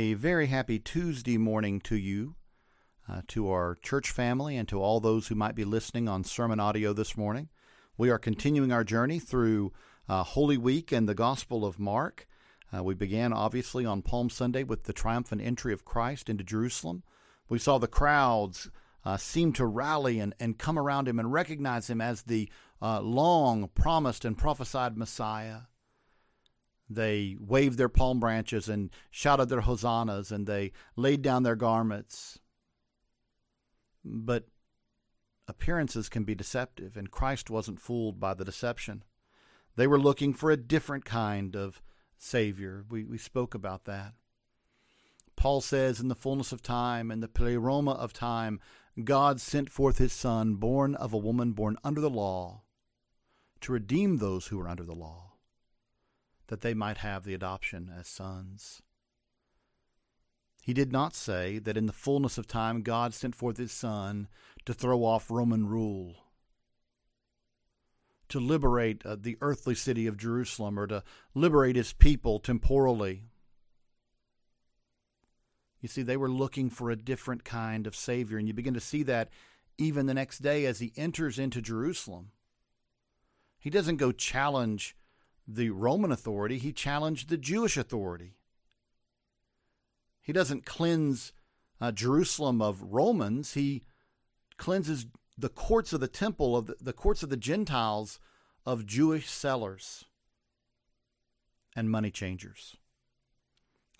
A very happy Tuesday morning to you, uh, to our church family, and to all those who might be listening on sermon audio this morning. We are continuing our journey through uh, Holy Week and the Gospel of Mark. Uh, we began, obviously, on Palm Sunday with the triumphant entry of Christ into Jerusalem. We saw the crowds uh, seem to rally and, and come around him and recognize him as the uh, long promised and prophesied Messiah. They waved their palm branches and shouted their hosannas, and they laid down their garments. But appearances can be deceptive, and Christ wasn't fooled by the deception. They were looking for a different kind of Savior. We, we spoke about that. Paul says, in the fullness of time, in the pleroma of time, God sent forth his Son, born of a woman born under the law, to redeem those who were under the law that they might have the adoption as sons. He did not say that in the fullness of time God sent forth his Son to throw off Roman rule, to liberate uh, the earthly city of Jerusalem, or to liberate his people temporally. You see, they were looking for a different kind of Savior, and you begin to see that even the next day as he enters into Jerusalem. He doesn't go challenge the Roman authority, he challenged the Jewish authority. He doesn't cleanse uh, Jerusalem of Romans, he cleanses the courts of the temple, of the, the courts of the Gentiles, of Jewish sellers and money changers.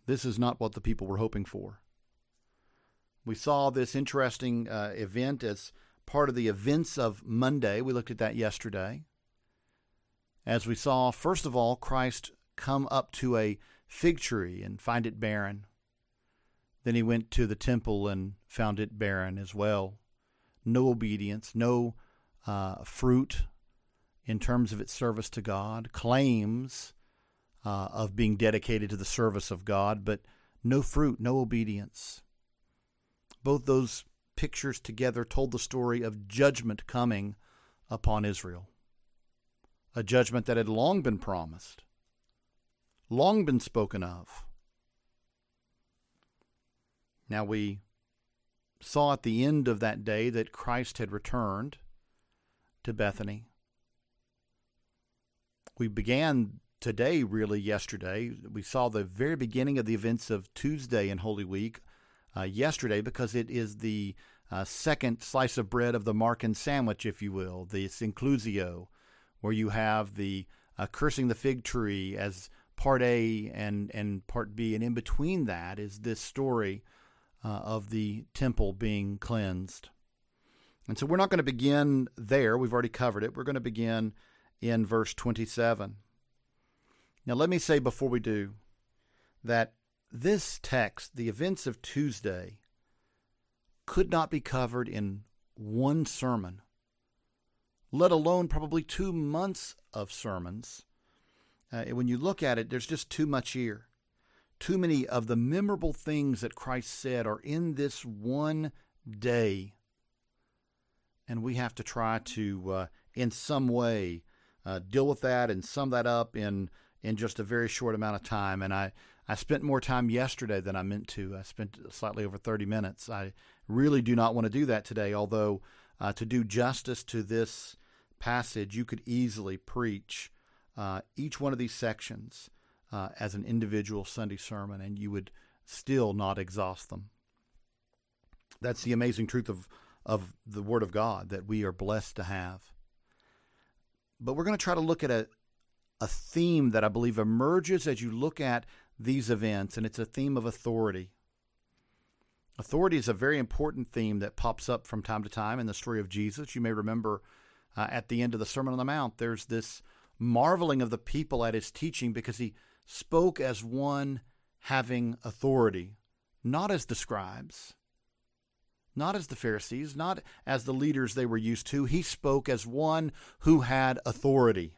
This is not what the people were hoping for. We saw this interesting uh, event as part of the events of Monday. We looked at that yesterday as we saw, first of all, Christ come up to a fig tree and find it barren. Then he went to the temple and found it barren as well. No obedience, no uh, fruit in terms of its service to God, claims uh, of being dedicated to the service of God, but no fruit, no obedience. Both those pictures together told the story of judgment coming upon Israel a judgment that had long been promised, long been spoken of. Now we saw at the end of that day that Christ had returned to Bethany. We began today, really, yesterday. We saw the very beginning of the events of Tuesday in Holy Week uh, yesterday because it is the uh, second slice of bread of the Markan sandwich, if you will, the inclusio, where you have the uh, cursing the fig tree as part A and, and part B. And in between that is this story uh, of the temple being cleansed. And so we're not going to begin there. We've already covered it. We're going to begin in verse 27. Now, let me say before we do that this text, the events of Tuesday, could not be covered in one sermon let alone probably two months of sermons. Uh, when you look at it, there's just too much here. Too many of the memorable things that Christ said are in this one day. And we have to try to, uh, in some way, uh, deal with that and sum that up in, in just a very short amount of time. And I, I spent more time yesterday than I meant to. I spent slightly over 30 minutes. I really do not want to do that today, although uh, to do justice to this passage, you could easily preach uh, each one of these sections uh, as an individual Sunday sermon, and you would still not exhaust them. That's the amazing truth of, of the Word of God that we are blessed to have. But we're going to try to look at a, a theme that I believe emerges as you look at these events, and it's a theme of authority. Authority is a very important theme that pops up from time to time in the story of Jesus. You may remember uh, at the end of the Sermon on the Mount, there's this marveling of the people at his teaching because he spoke as one having authority, not as the scribes, not as the Pharisees, not as the leaders they were used to. He spoke as one who had authority.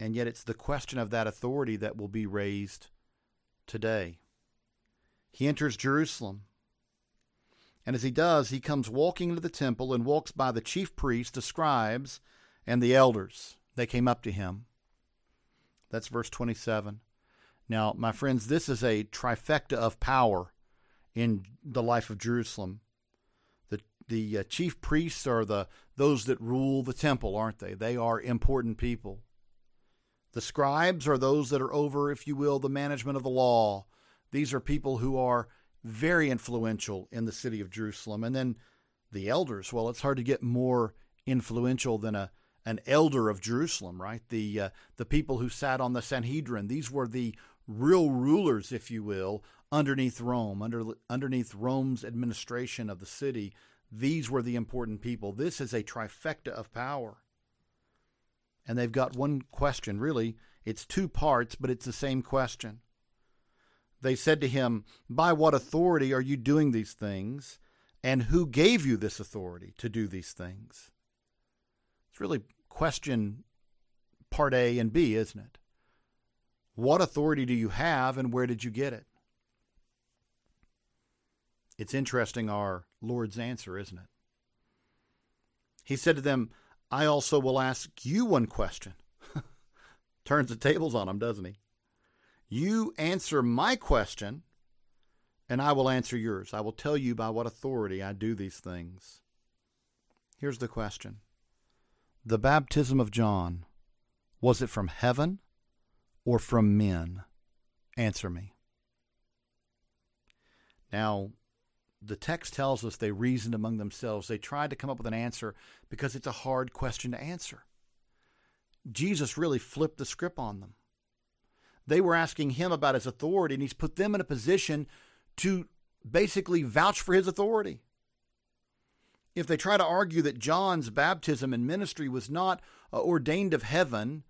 And yet, it's the question of that authority that will be raised today. He enters Jerusalem. And as he does, he comes walking into the temple and walks by the chief priests, the scribes, and the elders. They came up to him. That's verse 27. Now, my friends, this is a trifecta of power in the life of Jerusalem. The the uh, chief priests are the those that rule the temple, aren't they? They are important people. The scribes are those that are over, if you will, the management of the law. These are people who are very influential in the city of Jerusalem. And then the elders, well, it's hard to get more influential than a an elder of Jerusalem, right? The uh, the people who sat on the Sanhedrin. These were the real rulers, if you will, underneath Rome, under underneath Rome's administration of the city. These were the important people. This is a trifecta of power. And they've got one question, really. It's two parts, but it's the same question. They said to him, By what authority are you doing these things? And who gave you this authority to do these things? It's really question part A and B, isn't it? What authority do you have and where did you get it? It's interesting our Lord's answer, isn't it? He said to them, I also will ask you one question. Turns the tables on them, doesn't he? You answer my question, and I will answer yours. I will tell you by what authority I do these things. Here's the question The baptism of John, was it from heaven or from men? Answer me. Now, the text tells us they reasoned among themselves. They tried to come up with an answer because it's a hard question to answer. Jesus really flipped the script on them. They were asking him about his authority, and he's put them in a position to basically vouch for his authority. If they try to argue that John's baptism and ministry was not uh, ordained of heaven,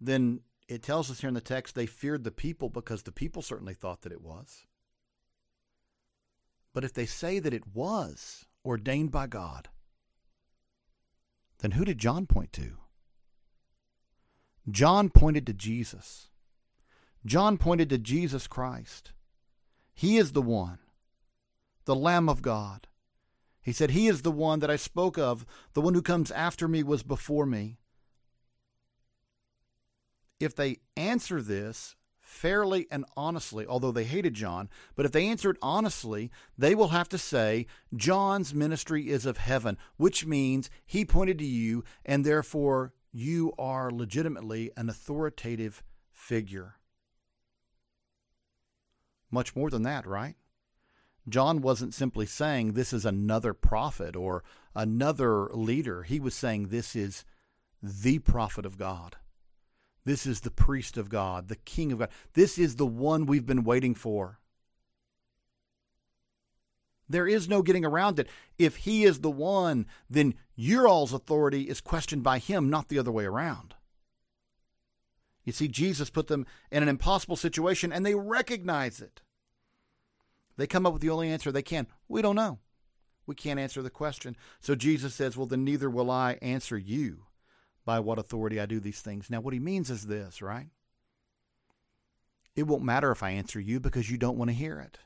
then it tells us here in the text they feared the people because the people certainly thought that it was. But if they say that it was ordained by God, then who did John point to? John pointed to Jesus. John pointed to Jesus Christ. He is the one, the Lamb of God. He said, He is the one that I spoke of. The one who comes after me was before me. If they answer this fairly and honestly, although they hated John, but if they answer it honestly, they will have to say, John's ministry is of heaven, which means he pointed to you, and therefore you are legitimately an authoritative figure. Much more than that, right? John wasn't simply saying this is another prophet or another leader. He was saying this is the prophet of God. This is the priest of God, the king of God. This is the one we've been waiting for. There is no getting around it. If he is the one, then your all's authority is questioned by him, not the other way around. You see, Jesus put them in an impossible situation and they recognize it. They come up with the only answer they can. We don't know. We can't answer the question. So Jesus says, Well, then neither will I answer you by what authority I do these things. Now, what he means is this, right? It won't matter if I answer you because you don't want to hear it.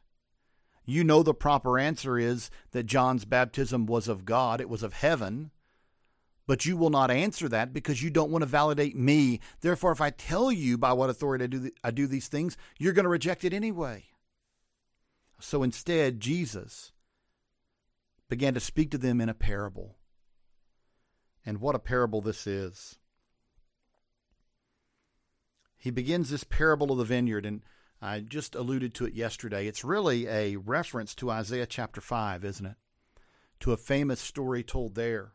You know the proper answer is that John's baptism was of God, it was of heaven, but you will not answer that because you don't want to validate me. Therefore, if I tell you by what authority I do, I do these things, you're going to reject it anyway. So instead, Jesus began to speak to them in a parable. And what a parable this is. He begins this parable of the vineyard, and I just alluded to it yesterday. It's really a reference to Isaiah chapter 5, isn't it? To a famous story told there,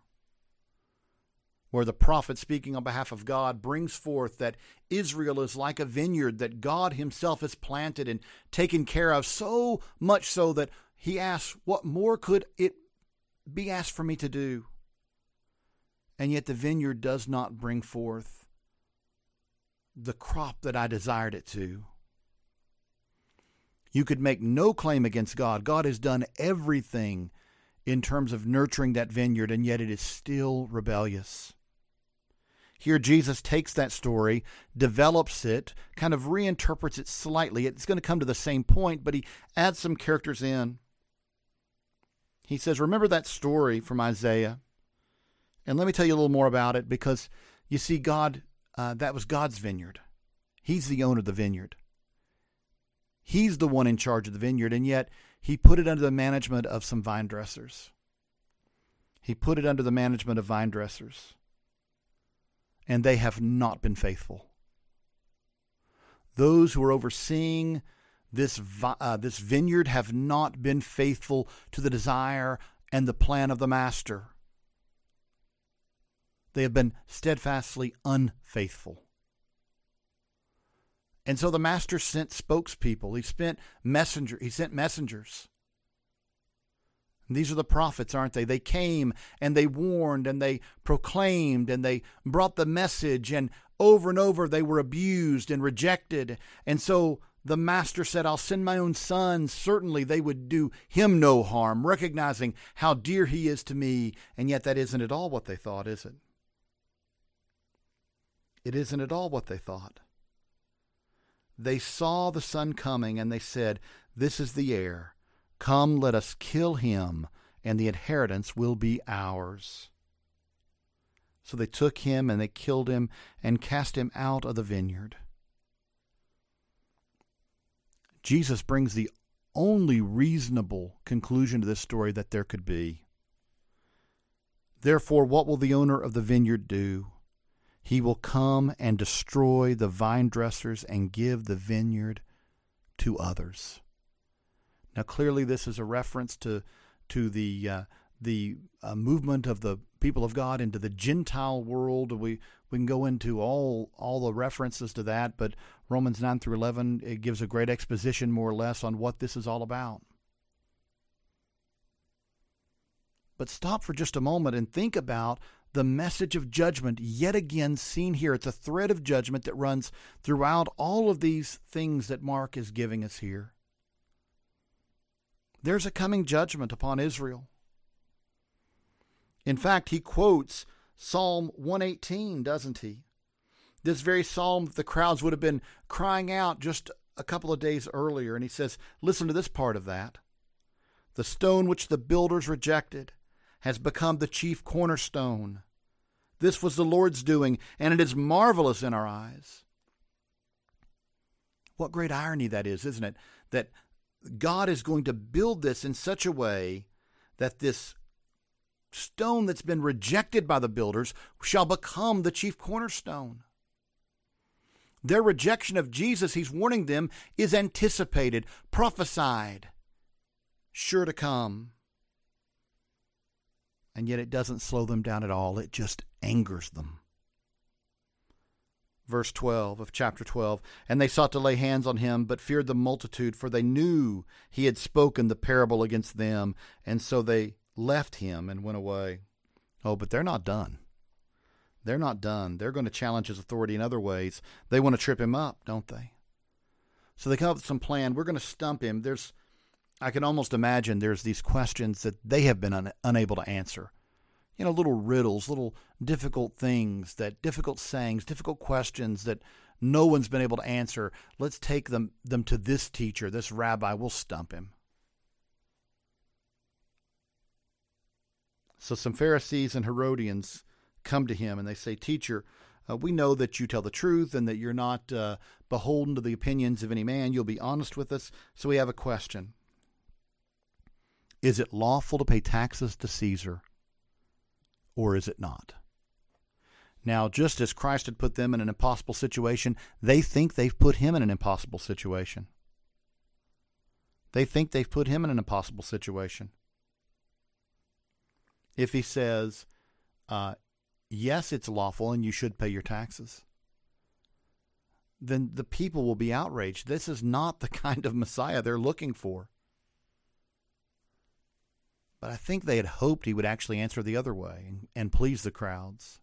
where the prophet, speaking on behalf of God, brings forth that Israel is like a vineyard that God Himself has planted and taken care of, so much so that He asks, What more could it be asked for me to do? and yet the vineyard does not bring forth the crop that I desired it to. You could make no claim against God. God has done everything in terms of nurturing that vineyard, and yet it is still rebellious. Here, Jesus takes that story, develops it, kind of reinterprets it slightly. It's going to come to the same point, but he adds some characters in. He says, Remember that story from Isaiah? And let me tell you a little more about it because you see, God, uh, that was God's vineyard. He's the owner of the vineyard. He's the one in charge of the vineyard, and yet he put it under the management of some vine dressers. He put it under the management of vine dressers. And they have not been faithful. Those who are overseeing this, uh, this vineyard have not been faithful to the desire and the plan of the master. They have been steadfastly unfaithful. And so the master sent spokespeople. He sent messenger. He sent messengers. These are the prophets, aren't they? They came and they warned and they proclaimed and they brought the message and over and over they were abused and rejected. And so the master said, I'll send my own son. Certainly they would do him no harm, recognizing how dear he is to me. And yet that isn't at all what they thought, is it? It isn't at all what they thought. They saw the son coming and they said, This is the heir. Come, let us kill him, and the inheritance will be ours. So they took him and they killed him and cast him out of the vineyard. Jesus brings the only reasonable conclusion to this story that there could be. Therefore, what will the owner of the vineyard do? He will come and destroy the vine dressers and give the vineyard to others. Now, clearly, this is a reference to to the uh, the uh, movement of the people of God into the Gentile world. We we can go into all all the references to that, but Romans nine through eleven it gives a great exposition, more or less, on what this is all about. But stop for just a moment and think about the message of judgment yet again seen here. It's a thread of judgment that runs throughout all of these things that Mark is giving us here. There's a coming judgment upon Israel. In fact, he quotes Psalm 118, doesn't he? This very psalm the crowds would have been crying out just a couple of days earlier. And he says, Listen to this part of that. The stone which the builders rejected has become the chief cornerstone. This was the Lord's doing, and it is marvelous in our eyes. What great irony that is, isn't it? That God is going to build this in such a way that this stone that's been rejected by the builders shall become the chief cornerstone. Their rejection of Jesus, he's warning them, is anticipated, prophesied, sure to come and yet it doesn't slow them down at all. It just angers them. Verse 12 of chapter 12 And they sought to lay hands on him, but feared the multitude, for they knew he had spoken the parable against them, and so they left him and went away. Oh, but they're not done. They're not done. They're going to challenge his authority in other ways. They want to trip him up, don't they? So they come up with some plan. We're going to stump him. There's I can almost imagine there's these questions that they have been un- unable to answer. You know, little riddles, little difficult things, that difficult sayings, difficult questions that no one's been able to answer. Let's take them them to this teacher, this rabbi. We'll stump him. So some Pharisees and Herodians come to him and they say, Teacher, uh, we know that you tell the truth and that you're not uh, beholden to the opinions of any man. You'll be honest with us. So we have a question. Is it lawful to pay taxes to Caesar, or is it not? Now, just as Christ had put them in an impossible situation, they think they've put him in an impossible situation. They think they've put him in an impossible situation. If he says, uh, yes, it's lawful and you should pay your taxes, then the people will be outraged. This is not the kind of Messiah they're looking for. But I think they had hoped he would actually answer the other way and, please the crowds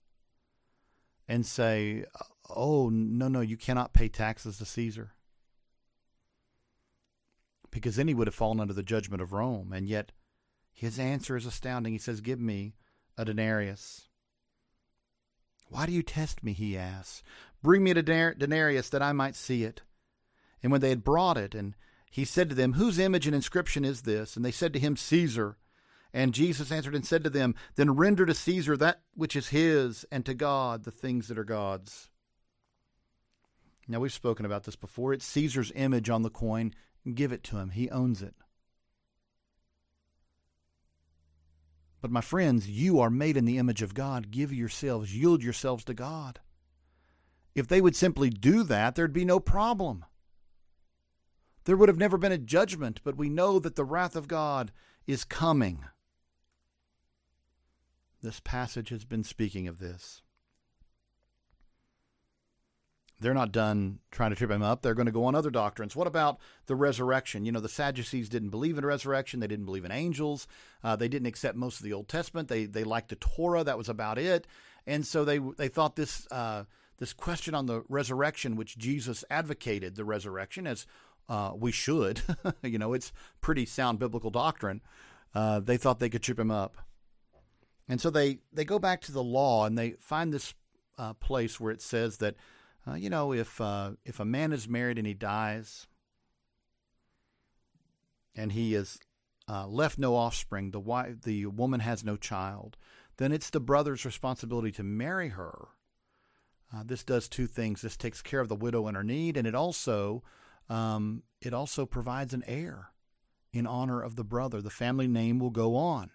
and say, oh, no, no, you cannot pay taxes to Caesar. Because then he would have fallen under the judgment of Rome. And yet his answer is astounding. He says, Give me a denarius. Why do you test me? He asks. Bring me a denarius that I might see it. And when they had brought it, and he said to them, Whose image and inscription is this? And they said to him, Caesar. And Jesus answered and said to them, Then render to Caesar that which is his, and to God the things that are God's. Now, we've spoken about this before. It's Caesar's image on the coin, give it to him. He owns it. But my friends, you are made in the image of God. Give yourselves, yield yourselves to God. If they would simply do that, there'd be no problem. There would have never been a judgment, but we know that the wrath of God is coming. This passage has been speaking of this. They're not done trying to trip him up. They're going to go on other doctrines. What about the resurrection? You know, the Sadducees didn't believe in resurrection. They didn't believe in angels. Uh, they didn't accept most of the Old Testament. They they liked the Torah. That was about it. And so they they thought this uh, this question on the resurrection, which Jesus advocated the resurrection as uh, we should. you know, it's pretty sound biblical doctrine. Uh, they thought they could trip him up. And so they, they go back to the law and they find this uh, place where it says that uh, you know, if uh, if a man is married and he dies, and he is uh, left no offspring, the wife, the woman has no child, then it's the brother's responsibility to marry her. Uh, this does two things. This takes care of the widow and her need, and it also um, it also provides an heir in honor of the brother. The family name will go on.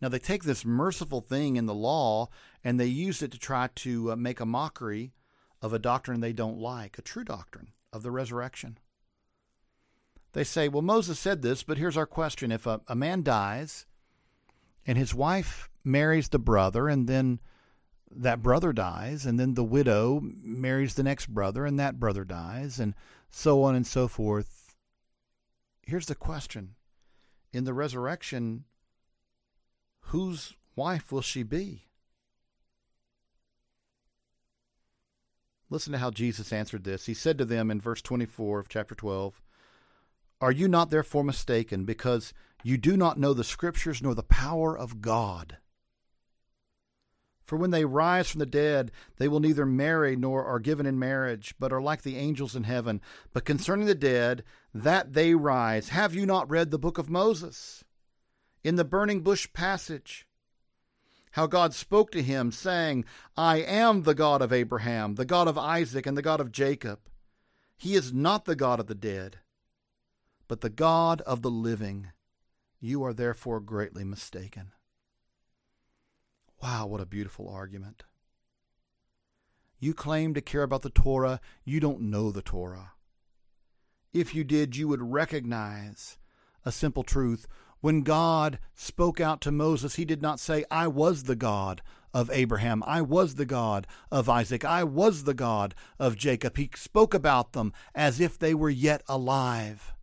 Now, they take this merciful thing in the law and they use it to try to uh, make a mockery of a doctrine they don't like, a true doctrine of the resurrection. They say, well, Moses said this, but here's our question. If a, a man dies and his wife marries the brother, and then that brother dies, and then the widow marries the next brother, and that brother dies, and so on and so forth. Here's the question In the resurrection, whose wife will she be? Listen to how Jesus answered this. He said to them in verse 24 of chapter 12, Are you not therefore mistaken, because you do not know the Scriptures nor the power of God? For when they rise from the dead, they will neither marry nor are given in marriage, but are like the angels in heaven. But concerning the dead, that they rise, have you not read the book of Moses? In the burning bush passage. How God spoke to him, saying, I am the God of Abraham, the God of Isaac, and the God of Jacob. He is not the God of the dead, but the God of the living. You are therefore greatly mistaken. Wow, what a beautiful argument. You claim to care about the Torah, you don't know the Torah. If you did, you would recognize a simple truth when God spoke out to Moses, he did not say, I was the God of Abraham. I was the God of Isaac. I was the God of Jacob. He spoke about them as if they were yet alive.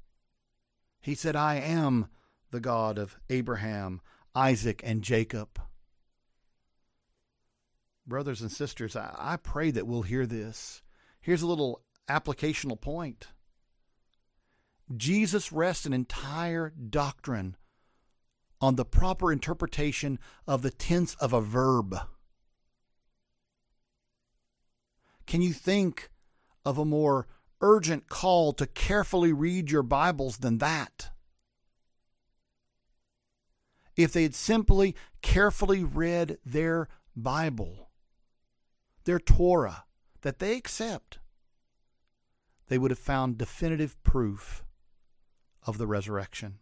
He said, I am the God of Abraham, Isaac, and Jacob. Brothers and sisters, I pray that we'll hear this. Here's a little applicational point. Jesus rests an entire doctrine on the proper interpretation of the tense of a verb. Can you think of a more urgent call to carefully read your Bibles than that? If they had simply carefully read their Bible, their Torah, that they accept, they would have found definitive proof of the resurrection.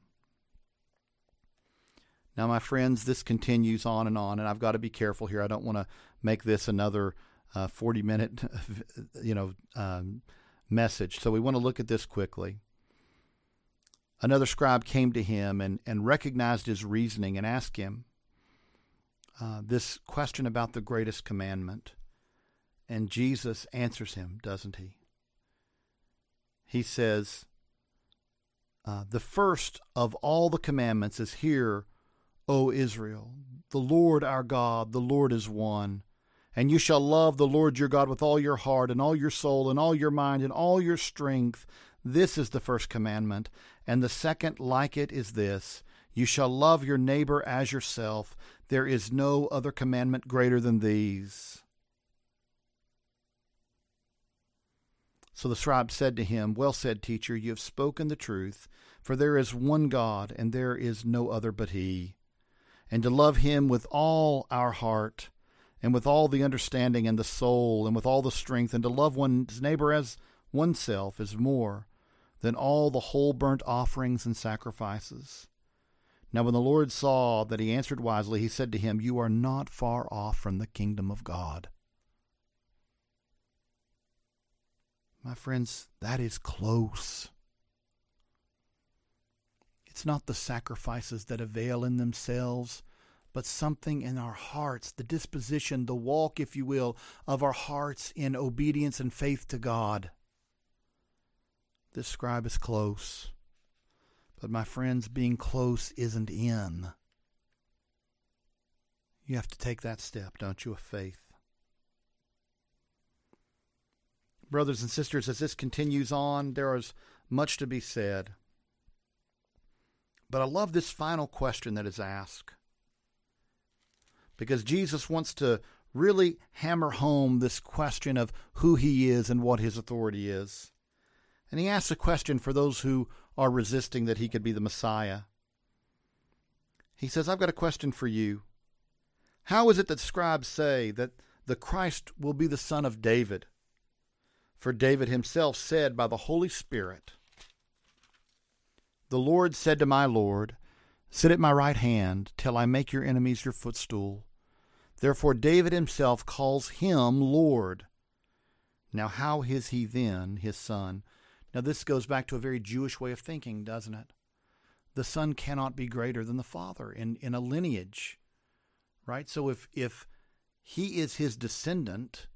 Now, my friends, this continues on and on, and I've got to be careful here. I don't want to make this another uh, 40 minute, you know, um, message. So we want to look at this quickly. Another scribe came to him and, and recognized his reasoning and asked him uh, this question about the greatest commandment. And Jesus answers him, doesn't he? He says, uh, The first of all the commandments is here O Israel, the Lord our God, the Lord is one. And you shall love the Lord your God with all your heart, and all your soul, and all your mind, and all your strength. This is the first commandment. And the second, like it, is this You shall love your neighbor as yourself. There is no other commandment greater than these. So the scribe said to him, Well said, teacher, you have spoken the truth, for there is one God, and there is no other but He and to love Him with all our heart, and with all the understanding and the soul, and with all the strength, and to love one's neighbor as oneself is more. than all the whole burnt offerings and sacrifices. Now, when the Lord saw that he answered wisely, he said to him, You are not far off from the kingdom of God. My friends, that is close. It's not the sacrifices that avail in themselves, but something in our hearts, the disposition, the walk, if you will, of our hearts in obedience and faith to God. This scribe is close. But my friends, being close isn't in. You have to take that step, don't you, of faith. Brothers and sisters, as this continues on, there is much to be said. But I love this final question that is asked because Jesus wants to really hammer home this question of who he is and what his authority is. And he asks a question for those who are resisting that he could be the Messiah. He says, I've got a question for you. How is it that scribes say that the Christ will be the son of David? For David himself said by the Holy Spirit, The Lord said to my Lord, Sit at my right hand till I make your enemies your footstool. Therefore, David himself calls him Lord. Now, how is he then his son? Now, this goes back to a very Jewish way of thinking, doesn't it? The son cannot be greater than the father in, in a lineage, right? So, if, if he is his descendant,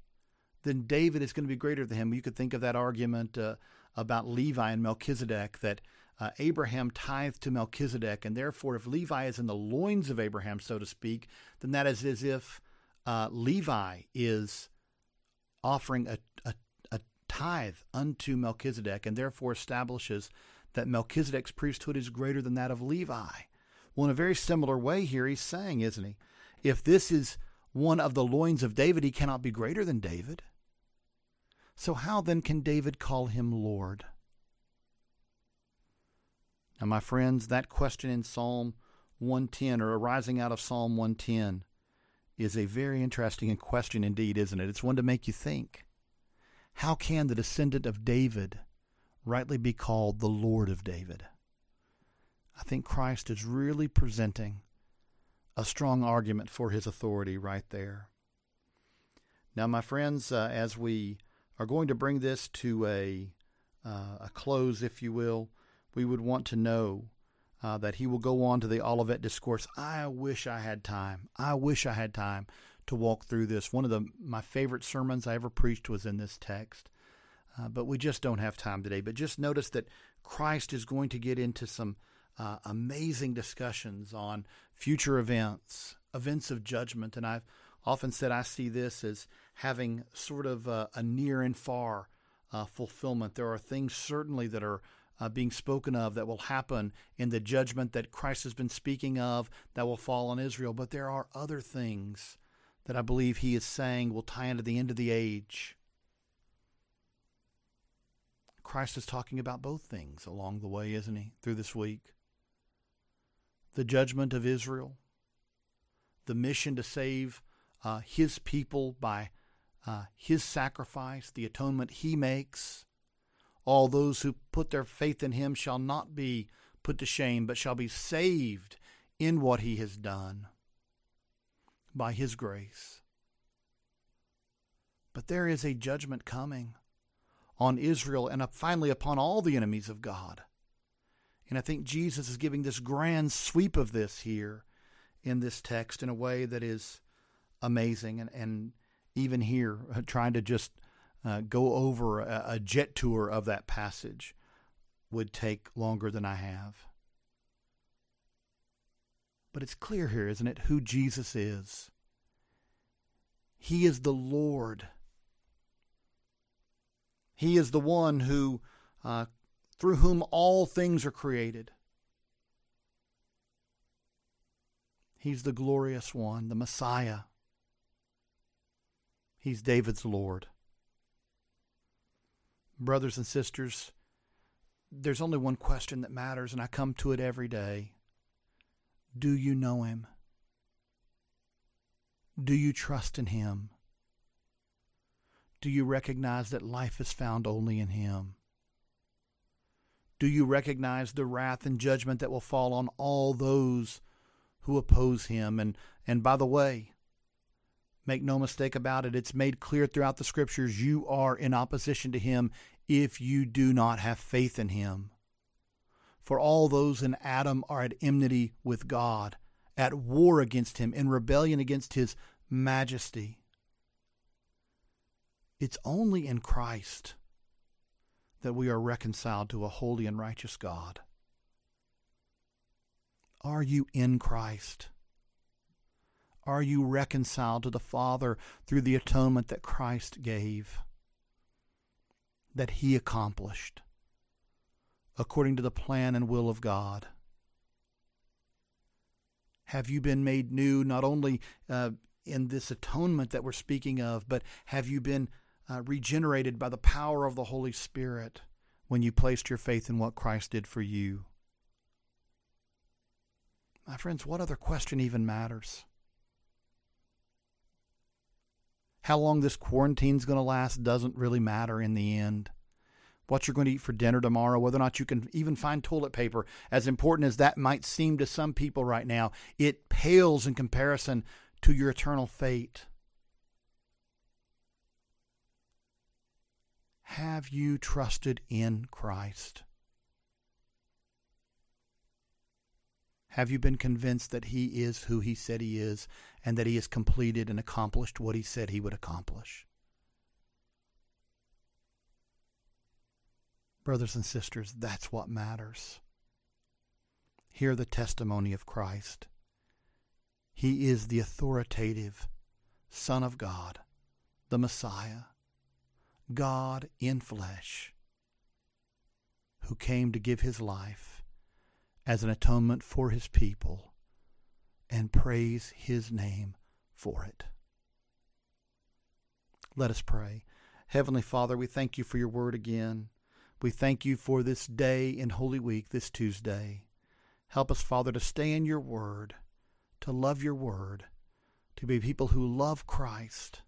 then David is going to be greater than him. You could think of that argument uh, about Levi and Melchizedek that uh, Abraham tithed to Melchizedek, and therefore, if Levi is in the loins of Abraham, so to speak, then that is as if uh, Levi is offering a, a, a tithe unto Melchizedek, and therefore establishes that Melchizedek's priesthood is greater than that of Levi. Well, in a very similar way here, he's saying, isn't he? If this is one of the loins of David, he cannot be greater than David. So, how then can David call him Lord? Now, my friends, that question in Psalm 110 or arising out of Psalm 110 is a very interesting question indeed, isn't it? It's one to make you think. How can the descendant of David rightly be called the Lord of David? I think Christ is really presenting a strong argument for his authority right there. Now, my friends, uh, as we are going to bring this to a, uh, a close, if you will, we would want to know uh, that he will go on to the Olivet Discourse. I wish I had time. I wish I had time to walk through this. One of the my favorite sermons I ever preached was in this text, uh, but we just don't have time today. But just notice that Christ is going to get into some uh, amazing discussions on future events, events of judgment, and I've often said I see this as having sort of a, a near and far uh, fulfillment. There are things certainly that are uh, being spoken of that will happen in the judgment that Christ has been speaking of that will fall on Israel. But there are other things that I believe he is saying will tie into the end of the age. Christ is talking about both things along the way, isn't he, through this week? The judgment of Israel, the mission to save uh, his people by uh, his sacrifice, the atonement he makes, all those who put their faith in him shall not be put to shame, but shall be saved in what he has done by his grace. But there is a judgment coming on Israel and finally upon all the enemies of God. And I think Jesus is giving this grand sweep of this here in this text in a way that is amazing. And, and even here, trying to just uh, go over a, a jet tour of that passage would take longer than I have. But it's clear here, isn't it, who Jesus is? He is the Lord. He is the one who, uh, through whom all things are created. He's the glorious one, the Messiah. He's David's Lord. Brothers and sisters, there's only one question that matters, and I come to it every day. Do you know Him? Do you trust in Him? Do you recognize that life is found only in Him? Do you recognize the wrath and judgment that will fall on all those who oppose him? And, and by the way, make no mistake about it, it's made clear throughout the scriptures you are in opposition to him if you do not have faith in him. For all those in Adam are at enmity with God, at war against him, in rebellion against his majesty. It's only in Christ that we are reconciled to a holy and righteous God. Are you in Christ? Are you reconciled to the Father through the atonement that Christ gave, that He accomplished, according to the plan and will of God? Have you been made new not only uh, in this atonement that we're speaking of, but have you been uh, regenerated by the power of the Holy Spirit when you placed your faith in what Christ did for you? My friends, what other question even matters? How long this quarantine's going to last doesn't really matter in the end. What you're going to eat for dinner tomorrow, whether or not you can even find toilet paper, as important as that might seem to some people right now, it pales in comparison to your eternal fate. Have you trusted in Christ? Have you been convinced that He is who He said He is and that He has completed and accomplished what He said He would accomplish? Brothers and sisters, that's what matters. Hear the testimony of Christ. He is the authoritative Son of God, the Messiah. God in flesh, who came to give his life as an atonement for his people and praise his name for it. Let us pray. Heavenly Father, we thank you for your word again. We thank you for this day in Holy Week, this Tuesday. Help us, Father, to stay in your word, to love your word, to be people who love Christ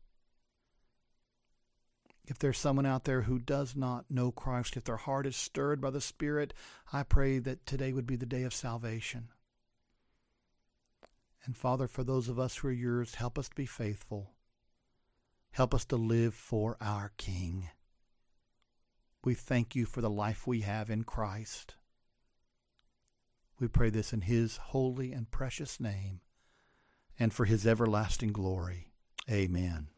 if there's someone out there who does not know Christ, if their heart is stirred by the Spirit, I pray that today would be the day of salvation. And Father, for those of us who are yours, help us to be faithful. Help us to live for our King. We thank you for the life we have in Christ. We pray this in his holy and precious name and for his everlasting glory. Amen.